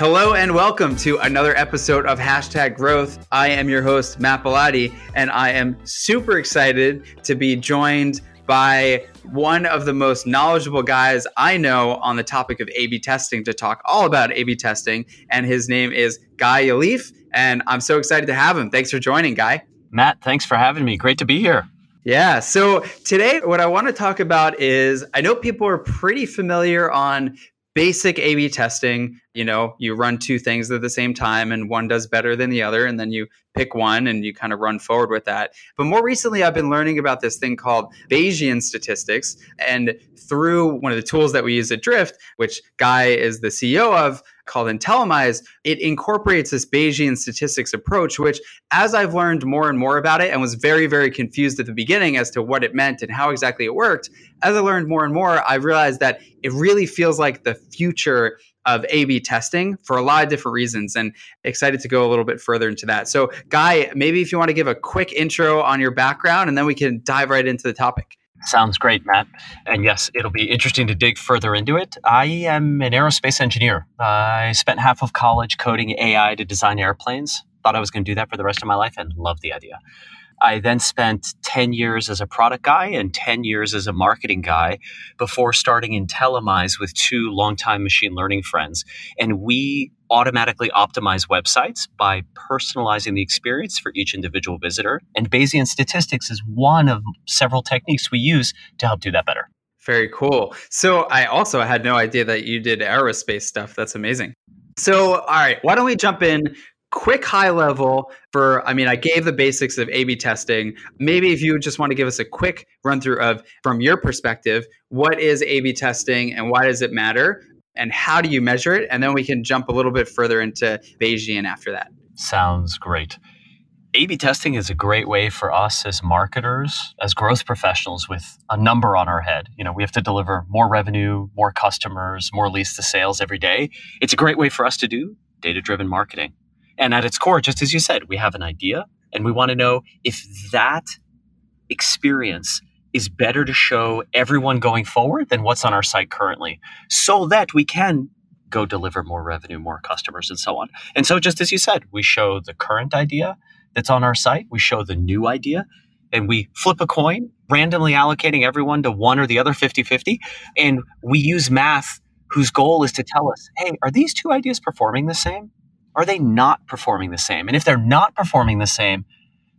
Hello and welcome to another episode of Hashtag Growth. I am your host, Matt Bilotti, and I am super excited to be joined by one of the most knowledgeable guys I know on the topic of A B testing to talk all about A B testing. And his name is Guy Yalif. And I'm so excited to have him. Thanks for joining, Guy. Matt, thanks for having me. Great to be here. Yeah. So today, what I want to talk about is I know people are pretty familiar on basic A B testing. You know, you run two things at the same time and one does better than the other. And then you pick one and you kind of run forward with that. But more recently, I've been learning about this thing called Bayesian statistics. And through one of the tools that we use at Drift, which Guy is the CEO of, called Intellimize, it incorporates this Bayesian statistics approach, which, as I've learned more and more about it and was very, very confused at the beginning as to what it meant and how exactly it worked, as I learned more and more, I realized that it really feels like the future of A B testing for a lot of different reasons and excited to go a little bit further into that. So, Guy, maybe if you want to give a quick intro on your background and then we can dive right into the topic. Sounds great, Matt. And yes, it'll be interesting to dig further into it. I am an aerospace engineer. I spent half of college coding AI to design airplanes. Thought I was going to do that for the rest of my life and loved the idea. I then spent 10 years as a product guy and 10 years as a marketing guy before starting Intellimize with two longtime machine learning friends. And we automatically optimize websites by personalizing the experience for each individual visitor. And Bayesian statistics is one of several techniques we use to help do that better. Very cool. So I also had no idea that you did aerospace stuff. That's amazing. So, all right, why don't we jump in quick high level for i mean i gave the basics of a b testing maybe if you just want to give us a quick run through of from your perspective what is a b testing and why does it matter and how do you measure it and then we can jump a little bit further into bayesian after that sounds great a B testing is a great way for us as marketers, as growth professionals with a number on our head. You know, we have to deliver more revenue, more customers, more leads to sales every day. It's a great way for us to do data driven marketing. And at its core, just as you said, we have an idea and we want to know if that experience is better to show everyone going forward than what's on our site currently so that we can go deliver more revenue, more customers, and so on. And so, just as you said, we show the current idea that's on our site, we show the new idea, and we flip a coin, randomly allocating everyone to one or the other 50 50. And we use math whose goal is to tell us hey, are these two ideas performing the same? Are they not performing the same? And if they're not performing the same,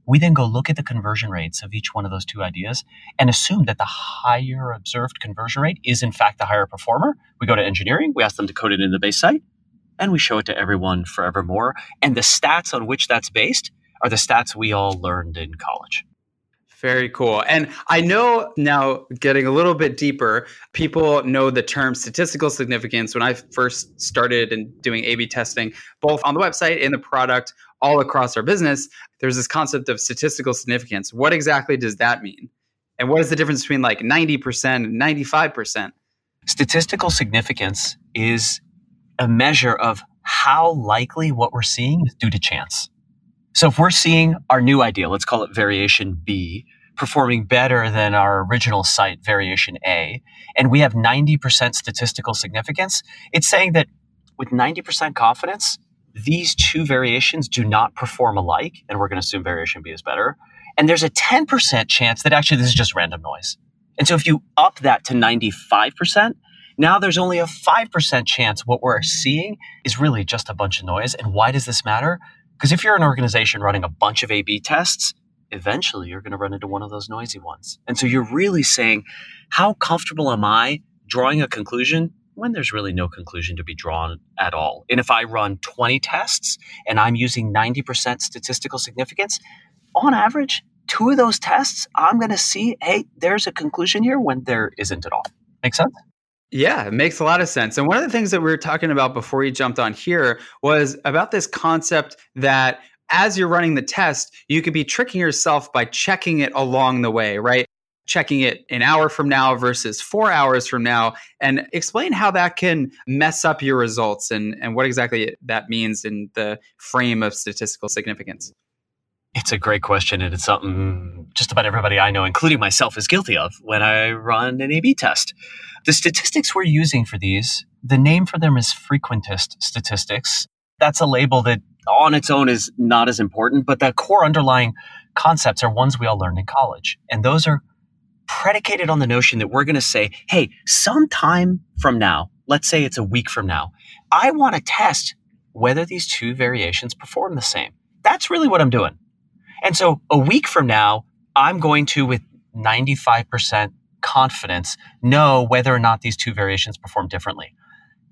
we then go look at the conversion rates of each one of those two ideas and assume that the higher observed conversion rate is in fact the higher performer. We go to engineering, we ask them to code it in the base site, and we show it to everyone forevermore. And the stats on which that's based are the stats we all learned in college. Very cool. And I know now, getting a little bit deeper, people know the term statistical significance. When I first started and doing A B testing, both on the website, in the product, all across our business, there's this concept of statistical significance. What exactly does that mean? And what is the difference between like 90% and 95%? Statistical significance is a measure of how likely what we're seeing is due to chance. So if we're seeing our new idea, let's call it variation B, performing better than our original site, variation A, and we have 90% statistical significance, it's saying that with 90% confidence, these two variations do not perform alike, and we're going to assume variation B is better. And there's a 10% chance that actually this is just random noise. And so if you up that to 95%, now there's only a 5% chance what we're seeing is really just a bunch of noise. And why does this matter? Because if you're an organization running a bunch of A B tests, eventually you're going to run into one of those noisy ones. And so you're really saying, how comfortable am I drawing a conclusion when there's really no conclusion to be drawn at all? And if I run 20 tests and I'm using 90% statistical significance, on average, two of those tests, I'm going to see, hey, there's a conclusion here when there isn't at all. Make sense? Yeah, it makes a lot of sense. And one of the things that we were talking about before we jumped on here was about this concept that as you're running the test, you could be tricking yourself by checking it along the way, right? Checking it an hour from now versus four hours from now, and explain how that can mess up your results and, and what exactly that means in the frame of statistical significance. It's a great question, and it's something just about everybody I know, including myself, is guilty of when I run an A B test. The statistics we're using for these the name for them is frequentist statistics. That's a label that on its own is not as important, but the core underlying concepts are ones we all learned in college. And those are predicated on the notion that we're going to say, hey, sometime from now, let's say it's a week from now, I want to test whether these two variations perform the same. That's really what I'm doing. And so a week from now, I'm going to, with 95% confidence, know whether or not these two variations perform differently.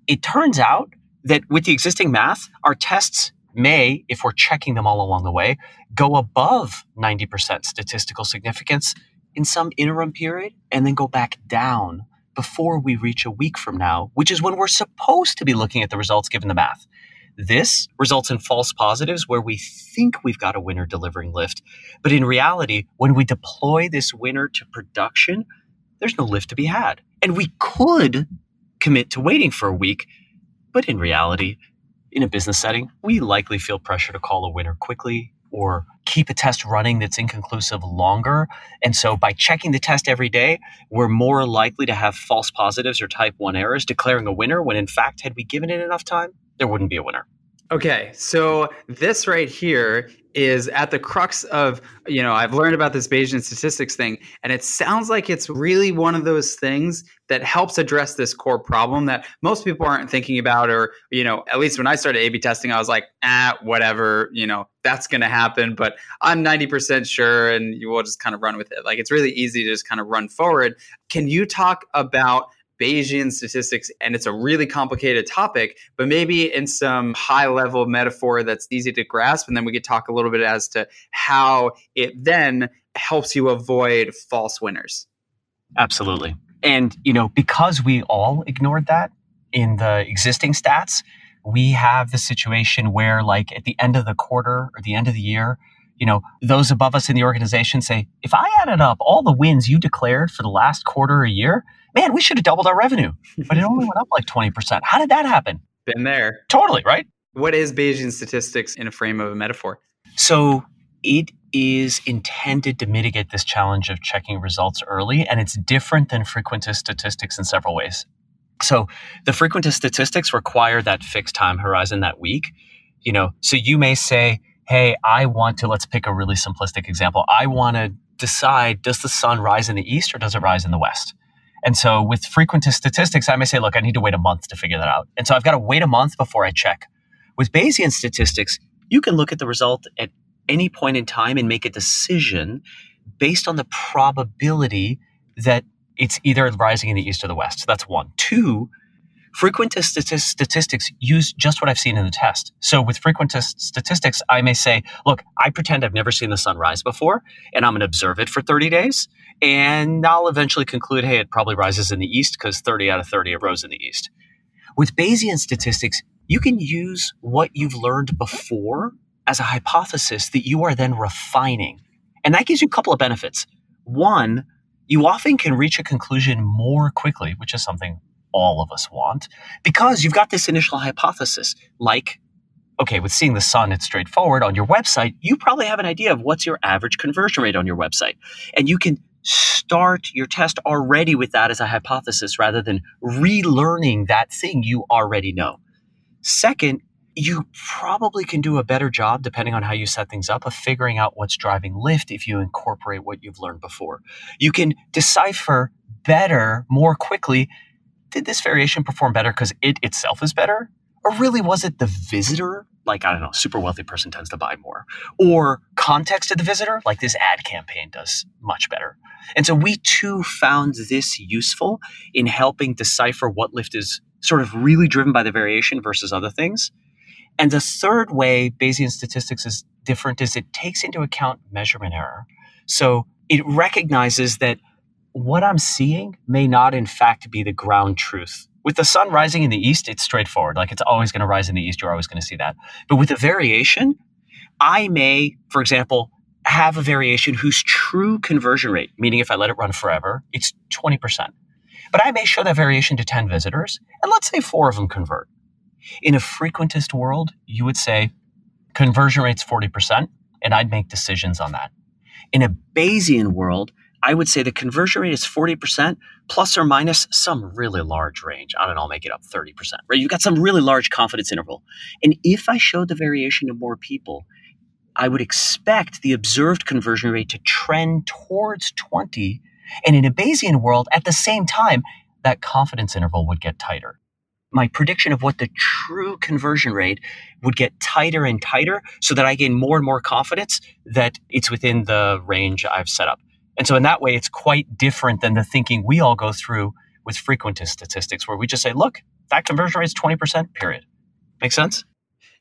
It turns out that with the existing math, our tests may, if we're checking them all along the way, go above 90% statistical significance in some interim period and then go back down before we reach a week from now, which is when we're supposed to be looking at the results given the math. This results in false positives where we think we've got a winner delivering lift. But in reality, when we deploy this winner to production, there's no lift to be had. And we could commit to waiting for a week, but in reality, in a business setting, we likely feel pressure to call a winner quickly or keep a test running that's inconclusive longer. And so by checking the test every day, we're more likely to have false positives or type 1 errors declaring a winner when in fact, had we given it enough time, there wouldn't be a winner. Okay, so this right here is at the crux of, you know, I've learned about this Bayesian statistics thing, and it sounds like it's really one of those things that helps address this core problem that most people aren't thinking about, or, you know, at least when I started A B testing, I was like, ah, whatever, you know, that's going to happen, but I'm 90% sure, and we'll just kind of run with it. Like, it's really easy to just kind of run forward. Can you talk about Bayesian statistics, and it's a really complicated topic, but maybe in some high level metaphor that's easy to grasp. And then we could talk a little bit as to how it then helps you avoid false winners. Absolutely. And, you know, because we all ignored that in the existing stats, we have the situation where, like, at the end of the quarter or the end of the year, you know, those above us in the organization say, if I added up all the wins you declared for the last quarter or year, man, we should have doubled our revenue, but it only went up like 20%. How did that happen? Been there. Totally, right? What is Bayesian statistics in a frame of a metaphor? So it is intended to mitigate this challenge of checking results early, and it's different than frequentist statistics in several ways. So the frequentist statistics require that fixed time horizon that week. You know, so you may say, hey, I want to, let's pick a really simplistic example. I want to decide does the sun rise in the east or does it rise in the west? And so with frequentist statistics, I may say, look, I need to wait a month to figure that out. And so I've got to wait a month before I check. With Bayesian statistics, you can look at the result at any point in time and make a decision based on the probability that it's either rising in the east or the west. So that's one. Two, frequentist statistics use just what I've seen in the test. So with frequentist statistics, I may say, look, I pretend I've never seen the sun rise before, and I'm going to observe it for 30 days. And I'll eventually conclude, hey, it probably rises in the east because 30 out of 30 it rose in the east. With Bayesian statistics, you can use what you've learned before as a hypothesis that you are then refining. And that gives you a couple of benefits. One, you often can reach a conclusion more quickly, which is something all of us want, because you've got this initial hypothesis. Like, okay, with seeing the sun, it's straightforward. On your website, you probably have an idea of what's your average conversion rate on your website. And you can start your test already with that as a hypothesis rather than relearning that thing you already know. Second, you probably can do a better job, depending on how you set things up, of figuring out what's driving lift if you incorporate what you've learned before. You can decipher better, more quickly did this variation perform better because it itself is better? Or really was it the visitor? Like, I don't know, super wealthy person tends to buy more. Or context of the visitor, like this ad campaign does much better. And so we too found this useful in helping decipher what lift is sort of really driven by the variation versus other things. And the third way Bayesian statistics is different is it takes into account measurement error. So it recognizes that what I'm seeing may not, in fact, be the ground truth. With the sun rising in the east, it's straightforward. Like it's always going to rise in the east. You're always going to see that. But with a variation, I may, for example, have a variation whose true conversion rate, meaning if I let it run forever, it's 20%. But I may show that variation to 10 visitors, and let's say four of them convert. In a frequentist world, you would say conversion rate's 40%, and I'd make decisions on that. In a Bayesian world, I would say the conversion rate is 40% plus or minus some really large range. I don't know, I'll make it up 30%, right? You've got some really large confidence interval. And if I showed the variation to more people, I would expect the observed conversion rate to trend towards 20. And in a Bayesian world, at the same time, that confidence interval would get tighter. My prediction of what the true conversion rate would get tighter and tighter so that I gain more and more confidence that it's within the range I've set up. And so in that way, it's quite different than the thinking we all go through with frequentist statistics, where we just say, look, that conversion rate is 20%, period. Make sense?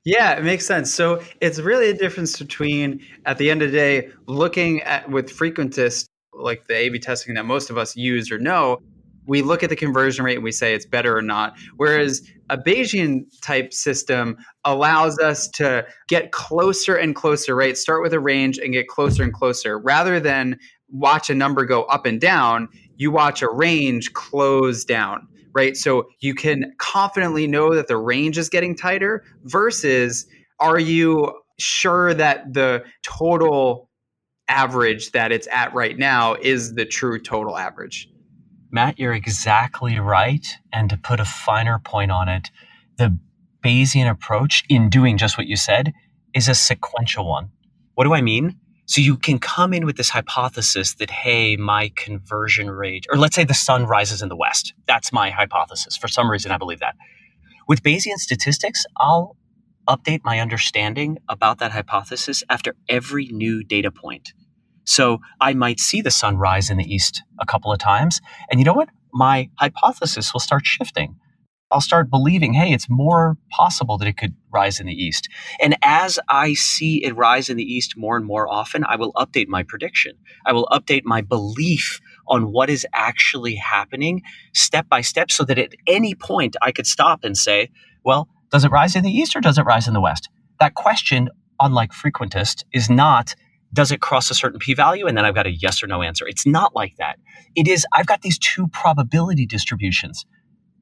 Yeah, it makes sense. So it's really a difference between, at the end of the day, looking at with frequentist, like the A B testing that most of us use or know, we look at the conversion rate and we say it's better or not. Whereas a Bayesian type system allows us to get closer and closer, right? Start with a range and get closer and closer rather than watch a number go up and down, you watch a range close down, right? So you can confidently know that the range is getting tighter versus are you sure that the total average that it's at right now is the true total average? Matt, you're exactly right. And to put a finer point on it, the Bayesian approach in doing just what you said is a sequential one. What do I mean? So you can come in with this hypothesis that, hey, my conversion rate, or let's say the sun rises in the west. That's my hypothesis. For some reason, I believe that. With Bayesian statistics, I'll update my understanding about that hypothesis after every new data point. So I might see the sun rise in the east a couple of times. And you know what? My hypothesis will start shifting. I'll start believing, hey, it's more possible that it could rise in the east. And as I see it rise in the east more and more often, I will update my prediction. I will update my belief on what is actually happening step by step so that at any point I could stop and say, well, does it rise in the east or does it rise in the west? That question, unlike frequentist, is not does it cross a certain p value and then I've got a yes or no answer. It's not like that. It is I've got these two probability distributions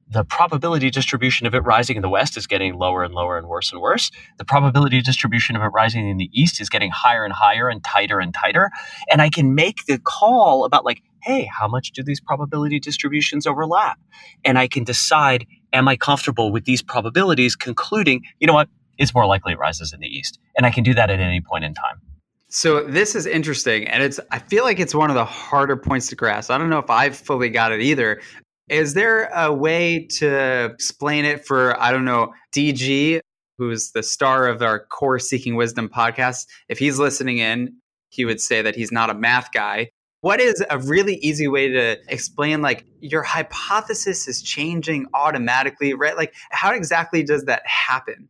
the probability distribution of it rising in the west is getting lower and lower and worse and worse. The probability distribution of it rising in the east is getting higher and higher and tighter and tighter. And I can make the call about, like, hey, how much do these probability distributions overlap? And I can decide, am I comfortable with these probabilities concluding, you know what, it's more likely it rises in the east. And I can do that at any point in time. So this is interesting, and it's I feel like it's one of the harder points to grasp. I don't know if I've fully got it either, is there a way to explain it for, I don't know, DG, who's the star of our Core Seeking Wisdom podcast? If he's listening in, he would say that he's not a math guy. What is a really easy way to explain, like, your hypothesis is changing automatically, right? Like, how exactly does that happen?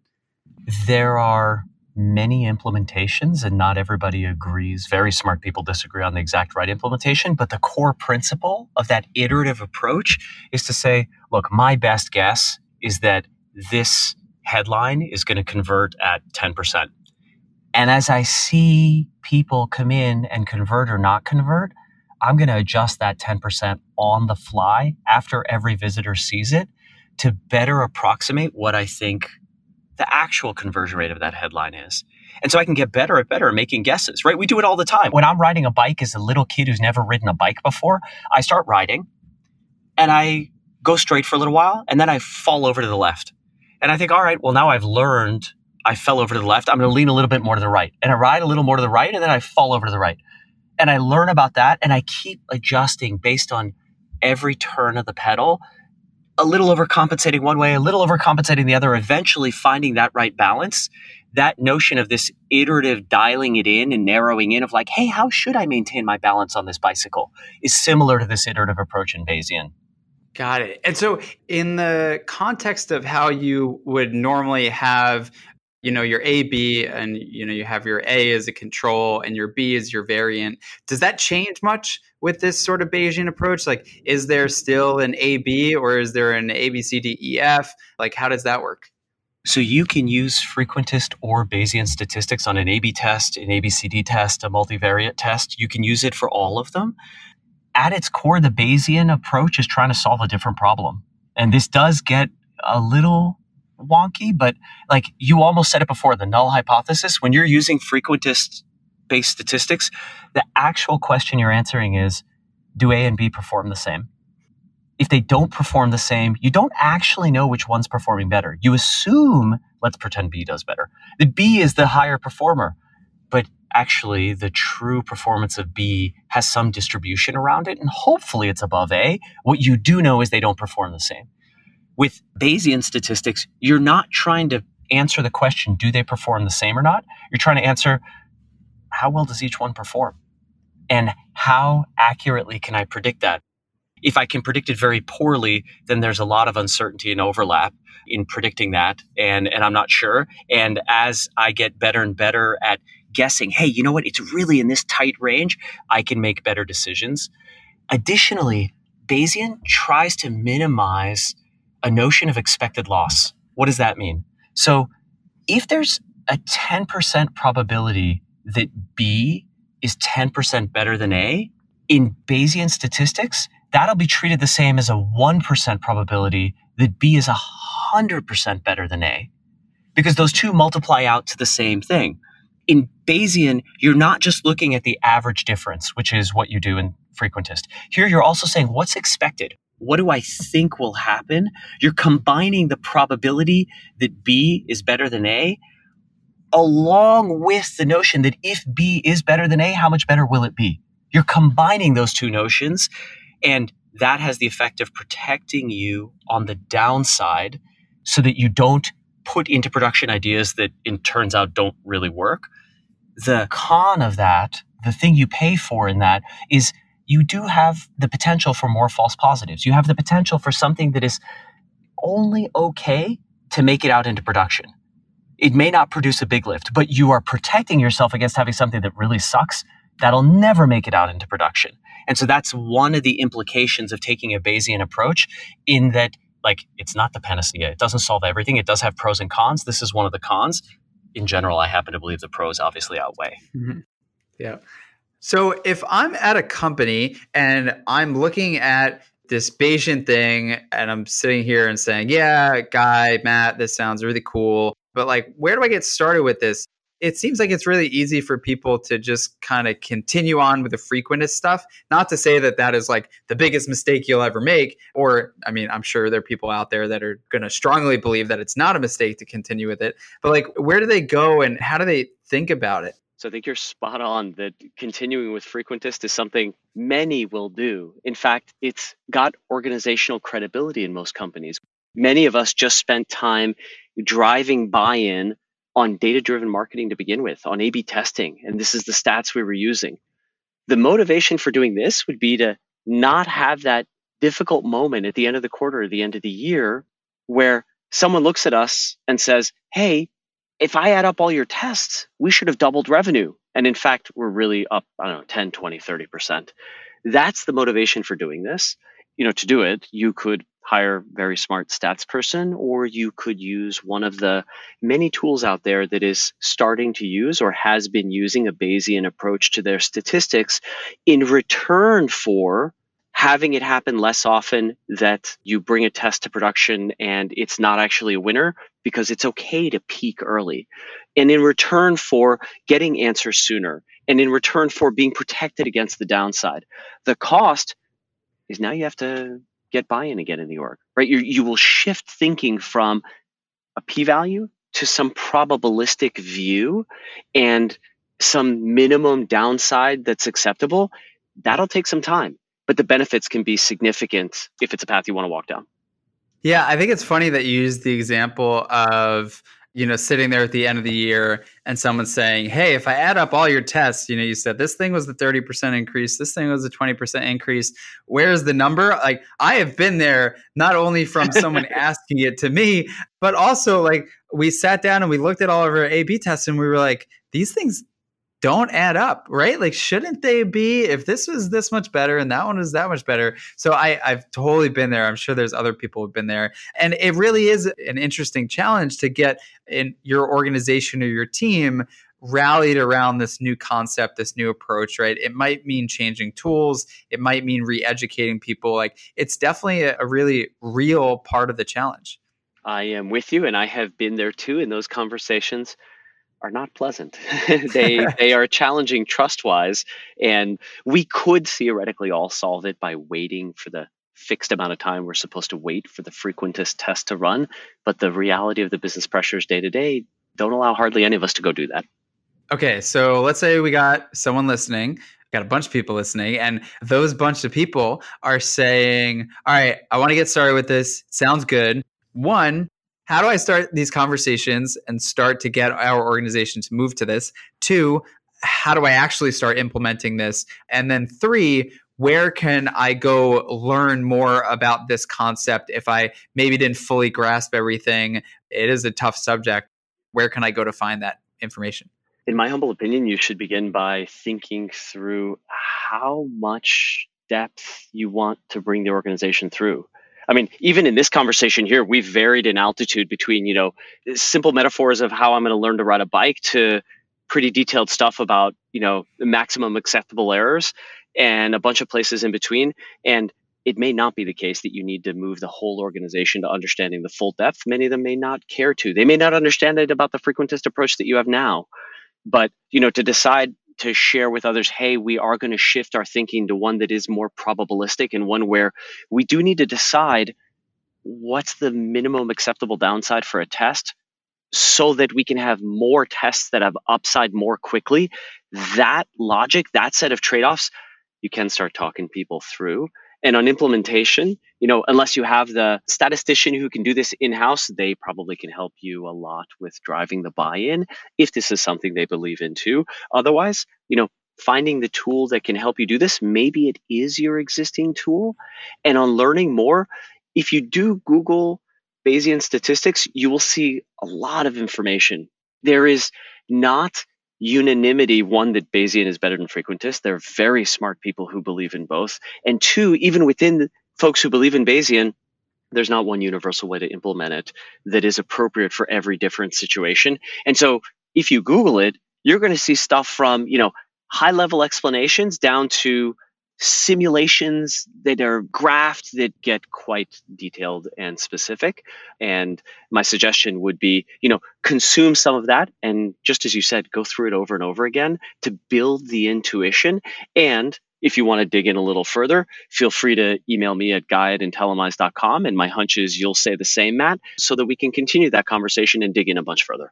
There are many implementations and not everybody agrees. Very smart people disagree on the exact right implementation, but the core principle of that iterative approach is to say, look, my best guess is that this headline is going to convert at 10%. And as I see people come in and convert or not convert, I'm going to adjust that 10% on the fly after every visitor sees it to better approximate what I think the actual conversion rate of that headline is. And so I can get better at better at making guesses, right? We do it all the time. When I'm riding a bike as a little kid who's never ridden a bike before, I start riding and I go straight for a little while and then I fall over to the left. And I think, all right, well, now I've learned I fell over to the left. I'm going to lean a little bit more to the right. And I ride a little more to the right and then I fall over to the right. And I learn about that and I keep adjusting based on every turn of the pedal a little overcompensating one way, a little overcompensating the other, eventually finding that right balance. That notion of this iterative dialing it in and narrowing in of like, hey, how should I maintain my balance on this bicycle is similar to this iterative approach in Bayesian. Got it. And so, in the context of how you would normally have you know your a b and you know you have your a as a control and your b is your variant does that change much with this sort of bayesian approach like is there still an a b or is there an a b c d e f like how does that work so you can use frequentist or Bayesian statistics on an A/B test, an ABCD test, a multivariate test. You can use it for all of them. At its core, the Bayesian approach is trying to solve a different problem. And this does get a little wonky, but like you almost said it before, the null hypothesis, when you're using frequentist based statistics, the actual question you're answering is do A and B perform the same? If they don't perform the same, you don't actually know which one's performing better. You assume, let's pretend B does better, that B is the higher performer. But actually, the true performance of B has some distribution around it, and hopefully it's above A. What you do know is they don't perform the same. With Bayesian statistics, you're not trying to answer the question, do they perform the same or not? You're trying to answer, how well does each one perform? And how accurately can I predict that? If I can predict it very poorly, then there's a lot of uncertainty and overlap in predicting that. And, and I'm not sure. And as I get better and better at guessing, hey, you know what? It's really in this tight range, I can make better decisions. Additionally, Bayesian tries to minimize a notion of expected loss. What does that mean? So if there's a 10% probability that B is 10% better than A, in Bayesian statistics, that'll be treated the same as a 1% probability that B is 100% better than A. Because those two multiply out to the same thing. In Bayesian, you're not just looking at the average difference, which is what you do in frequentist. Here, you're also saying what's expected what do I think will happen? You're combining the probability that B is better than A along with the notion that if B is better than A, how much better will it be? You're combining those two notions, and that has the effect of protecting you on the downside so that you don't put into production ideas that it turns out don't really work. The con of that, the thing you pay for in that is you do have the potential for more false positives. You have the potential for something that is only okay to make it out into production. It may not produce a big lift, but you are protecting yourself against having something that really sucks that'll never make it out into production. And so that's one of the implications of taking a Bayesian approach in that like it's not the panacea. It doesn't solve everything. It does have pros and cons. This is one of the cons. In general, I happen to believe the pros obviously outweigh. Mm-hmm. Yeah. So if I'm at a company and I'm looking at this Bayesian thing and I'm sitting here and saying, yeah, guy, Matt, this sounds really cool. But like, where do I get started with this? It seems like it's really easy for people to just kind of continue on with the frequentist stuff. Not to say that that is like the biggest mistake you'll ever make. Or, I mean, I'm sure there are people out there that are going to strongly believe that it's not a mistake to continue with it. But like, where do they go and how do they think about it? So I think you're spot on that continuing with frequentist is something many will do. In fact, it's got organizational credibility in most companies. Many of us just spent time driving buy in on data driven marketing to begin with, on A B testing. And this is the stats we were using. The motivation for doing this would be to not have that difficult moment at the end of the quarter or the end of the year where someone looks at us and says, Hey, if I add up all your tests, we should have doubled revenue. And in fact, we're really up, I don't know, 10, 20, 30%. That's the motivation for doing this. You know, to do it, you could hire very smart stats person, or you could use one of the many tools out there that is starting to use or has been using a Bayesian approach to their statistics in return for having it happen less often that you bring a test to production and it's not actually a winner because it's okay to peek early. And in return for getting answers sooner and in return for being protected against the downside, the cost is now you have to get buy-in again in the org, right? You, you will shift thinking from a p-value to some probabilistic view and some minimum downside that's acceptable. That'll take some time but the benefits can be significant if it's a path you want to walk down. Yeah, I think it's funny that you used the example of you know sitting there at the end of the year and someone saying, "Hey, if I add up all your tests, you know, you said this thing was the 30% increase, this thing was a 20% increase. Where's the number?" Like I have been there not only from someone asking it to me, but also like we sat down and we looked at all of our A/B tests and we were like, "These things don't add up, right? Like, shouldn't they be? If this was this much better and that one was that much better. So I, I've totally been there. I'm sure there's other people who've been there. And it really is an interesting challenge to get in your organization or your team rallied around this new concept, this new approach, right? It might mean changing tools, it might mean re educating people. Like, it's definitely a, a really real part of the challenge. I am with you, and I have been there too in those conversations are not pleasant. they they are challenging trust wise, and we could theoretically all solve it by waiting for the fixed amount of time we're supposed to wait for the frequentist test to run. But the reality of the business pressures day to day don't allow hardly any of us to go do that. Okay, so let's say we got someone listening, got a bunch of people listening, and those bunch of people are saying, All right, I want to get started with this. Sounds good. One, how do I start these conversations and start to get our organization to move to this? Two, how do I actually start implementing this? And then three, where can I go learn more about this concept if I maybe didn't fully grasp everything? It is a tough subject. Where can I go to find that information? In my humble opinion, you should begin by thinking through how much depth you want to bring the organization through. I mean, even in this conversation here, we've varied in altitude between, you know, simple metaphors of how I'm going to learn to ride a bike to pretty detailed stuff about, you know, maximum acceptable errors and a bunch of places in between. And it may not be the case that you need to move the whole organization to understanding the full depth. Many of them may not care to. They may not understand it about the frequentist approach that you have now. But, you know, to decide to share with others, hey, we are going to shift our thinking to one that is more probabilistic and one where we do need to decide what's the minimum acceptable downside for a test so that we can have more tests that have upside more quickly. That logic, that set of trade offs, you can start talking people through. And on implementation, you know, unless you have the statistician who can do this in house, they probably can help you a lot with driving the buy in if this is something they believe in too. Otherwise, you know, finding the tool that can help you do this, maybe it is your existing tool. And on learning more, if you do Google Bayesian statistics, you will see a lot of information. There is not unanimity one that bayesian is better than frequentist. They're very smart people who believe in both. And two even within folks who believe in bayesian there's not one universal way to implement it that is appropriate for every different situation. And so if you google it you're going to see stuff from you know high level explanations down to simulations that are graphed that get quite detailed and specific. And my suggestion would be, you know, consume some of that and just as you said, go through it over and over again to build the intuition. And if you want to dig in a little further, feel free to email me at guy. And my hunch is you'll say the same, Matt, so that we can continue that conversation and dig in a bunch further.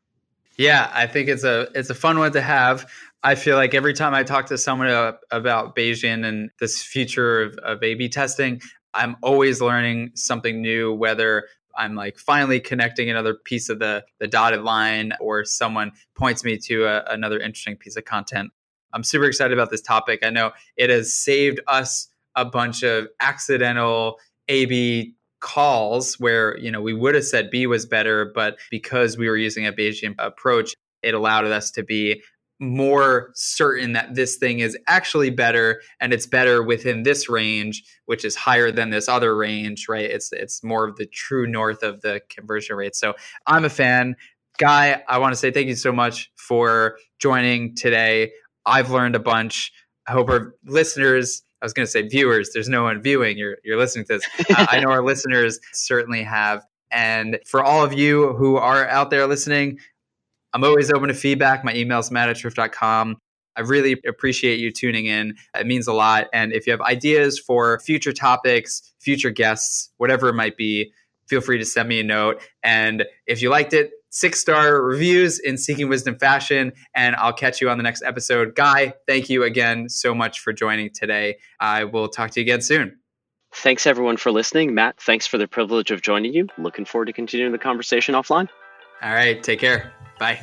Yeah, I think it's a it's a fun one to have. I feel like every time I talk to someone about Bayesian and this future of, of A/B testing, I'm always learning something new. Whether I'm like finally connecting another piece of the the dotted line, or someone points me to a, another interesting piece of content. I'm super excited about this topic. I know it has saved us a bunch of accidental A/B calls where you know we would have said B was better, but because we were using a Bayesian approach, it allowed us to be more certain that this thing is actually better and it's better within this range which is higher than this other range right it's it's more of the true north of the conversion rate so i'm a fan guy i want to say thank you so much for joining today i've learned a bunch i hope our listeners I was going to say viewers. There's no one viewing. You're you're listening to this. Uh, I know our listeners certainly have. And for all of you who are out there listening, I'm always open to feedback. My email is matt I really appreciate you tuning in. It means a lot. And if you have ideas for future topics, future guests, whatever it might be, feel free to send me a note. And if you liked it, six star reviews in Seeking Wisdom fashion. And I'll catch you on the next episode. Guy, thank you again so much for joining today. I will talk to you again soon. Thanks everyone for listening. Matt, thanks for the privilege of joining you. Looking forward to continuing the conversation offline. All right. Take care. Bye.